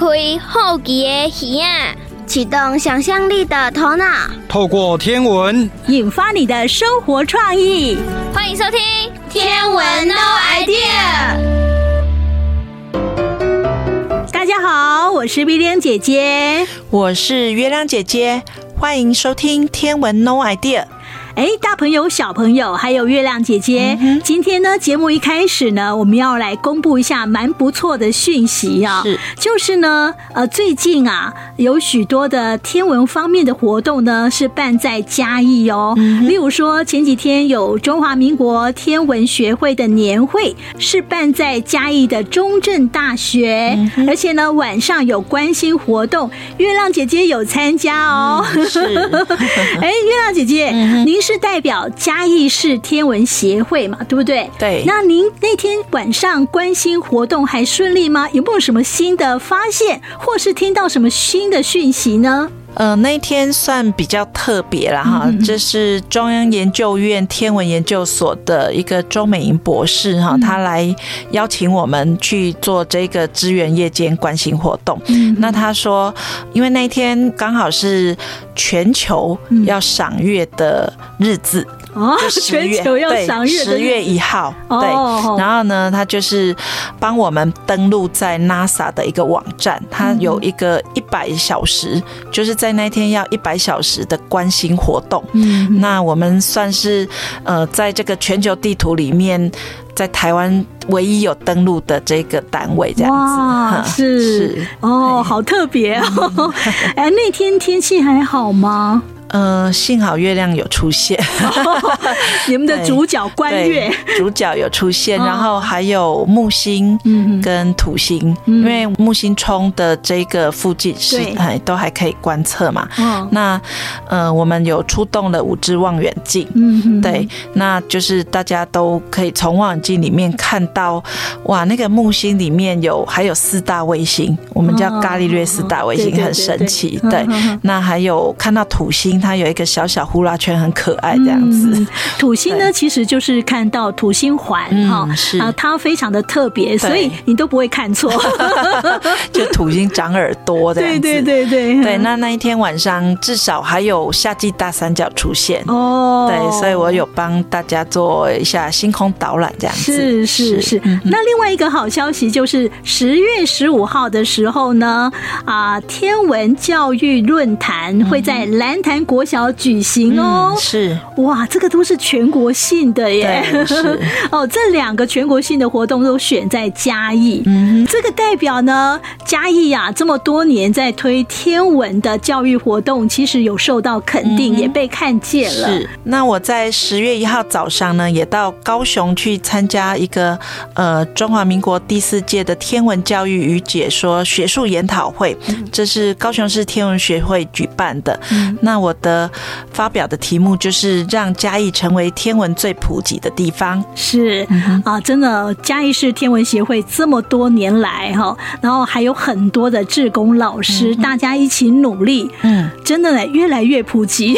开好奇的耳啊，启动想象力的头脑，透过天文引发你的生活创意。欢迎收听《天文 No idea》。大家好，我是 William 姐姐，我是月亮姐姐，欢迎收听《天文 No idea》。哎，大朋友、小朋友，还有月亮姐姐，嗯、今天呢，节目一开始呢，我们要来公布一下蛮不错的讯息啊，是，就是呢，呃，最近啊，有许多的天文方面的活动呢，是办在嘉义哦。嗯、例如说，前几天有中华民国天文学会的年会，是办在嘉义的中正大学，嗯、而且呢，晚上有关心活动，月亮姐姐有参加哦。嗯、是，哎，月亮姐姐，嗯、您。是代表嘉义市天文协会嘛，对不对？对。那您那天晚上关心活动还顺利吗？有没有什么新的发现，或是听到什么新的讯息呢？呃，那一天算比较特别了哈，这是中央研究院天文研究所的一个周美莹博士哈，他来邀请我们去做这个支援夜间观星活动。那他说，因为那一天刚好是全球要赏月的日子。哦，全球要赏月，十月一号，对。然后呢，他就是帮我们登录在 NASA 的一个网站，他有一个一百小时，就是在那天要一百小时的关心活动。嗯，那我们算是呃，在这个全球地图里面，在台湾唯一有登录的这个单位，这样子。哇，是是哦，好特别哦。哎，那天天气还好吗？呃，幸好月亮有出现，你们的主角观月，主角有出现，然后还有木星跟土星，因为木星冲的这个附近是哎都还可以观测嘛。那呃，我们有出动了五支望远镜，嗯，对，那就是大家都可以从望远镜里面看到，哇，那个木星里面有还有四大卫星，我们叫伽利略四大卫星，很神奇。对，那还有看到土星。它有一个小小呼啦圈，很可爱，这样子。嗯、土星呢，其实就是看到土星环哈，啊，它非常的特别，所以你都不会看错。就土星长耳朵这样子，对对对对。对，那那一天晚上至少还有夏季大三角出现哦。对，所以我有帮大家做一下星空导览，这样子。是是是。嗯、那另外一个好消息就是十月十五号的时候呢，啊，天文教育论坛会在蓝潭国小举行哦，嗯、是。哇，这个都是全国性的耶，是。哦，这两个全国性的活动都选在嘉义，嗯，这个代表呢，嘉义呀、啊，这么多年在推天文的教育活动，其实有受到肯定，嗯、也被看见了。是，那我在十月一号早上呢，也到高雄去参加一个呃中华民国第四届的天文教育与解说学术研讨会，嗯、这是高雄市天文学会举办的，嗯、那我。的发表的题目就是让嘉义成为天文最普及的地方。是啊，真的，嘉义市天文协会这么多年来哈，然后还有很多的志工老师，大家一起努力，嗯，真的呢，越来越普及。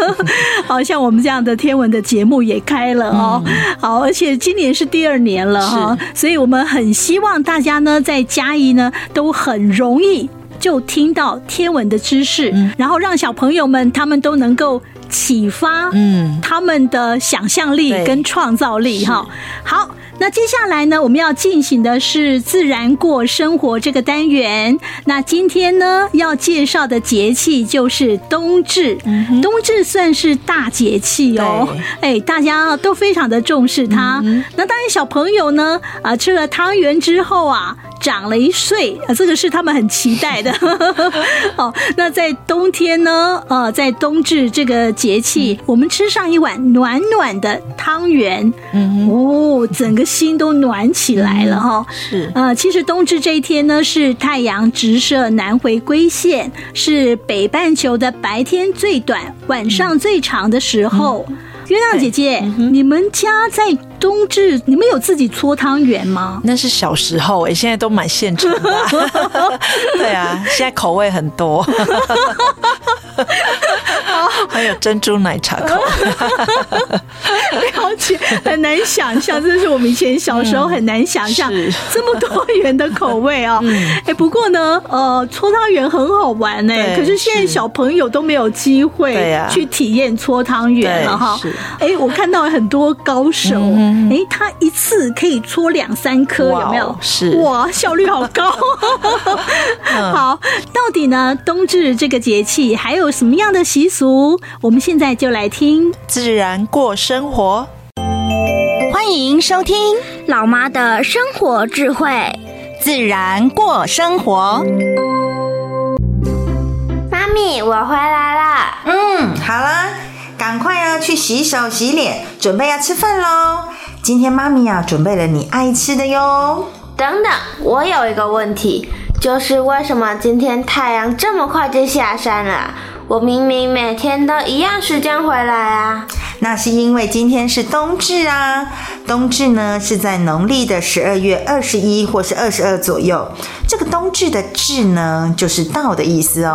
好像我们这样的天文的节目也开了哦，好，而且今年是第二年了哈，所以我们很希望大家呢，在嘉义呢都很容易。就听到天文的知识，然后让小朋友们他们都能够启发，嗯，他们的想象力跟创造力哈。好，那接下来呢，我们要进行的是自然过生活这个单元。那今天呢，要介绍的节气就是冬至。冬至算是大节气哦，哎，大家都非常的重视它。那当然，小朋友呢，啊，吃了汤圆之后啊。长了一岁啊，这个是他们很期待的。哦，那在冬天呢，呃，在冬至这个节气，我们吃上一碗暖暖的汤圆，嗯，哦，整个心都暖起来了哈。是，呃，其实冬至这一天呢，是太阳直射南回归线，是北半球的白天最短、晚上最长的时候。月亮姐姐，嗯、你们家在冬至，你们有自己搓汤圆吗？那是小时候哎、欸，现在都买现成的。对啊，现在口味很多，还有珍珠奶茶口味。解，很难想象，这是我们以前小时候很难想象、嗯、这么多元的口味啊、哦。哎、嗯，不过呢，呃，搓汤圆很好玩呢。可是现在小朋友都没有机会去体验搓汤圆了哈。哎，我看到很多高手，哎，他一次可以搓两三颗，有没有？是哇，效率好高。好，到底呢，冬至这个节气还有什么样的习俗？我们现在就来听自然过生活。欢迎收听老妈的生活智慧，自然过生活。妈咪，我回来了。嗯，好了，赶快要去洗手洗脸，准备要吃饭喽。今天妈咪呀，准备了你爱吃的哟。等等，我有一个问题，就是为什么今天太阳这么快就下山了？我明明每天都一样时间回来啊。那是因为今天是冬至啊。冬至呢是在农历的十二月二十一或是二十二左右。这个冬至的至呢，就是到的意思哦。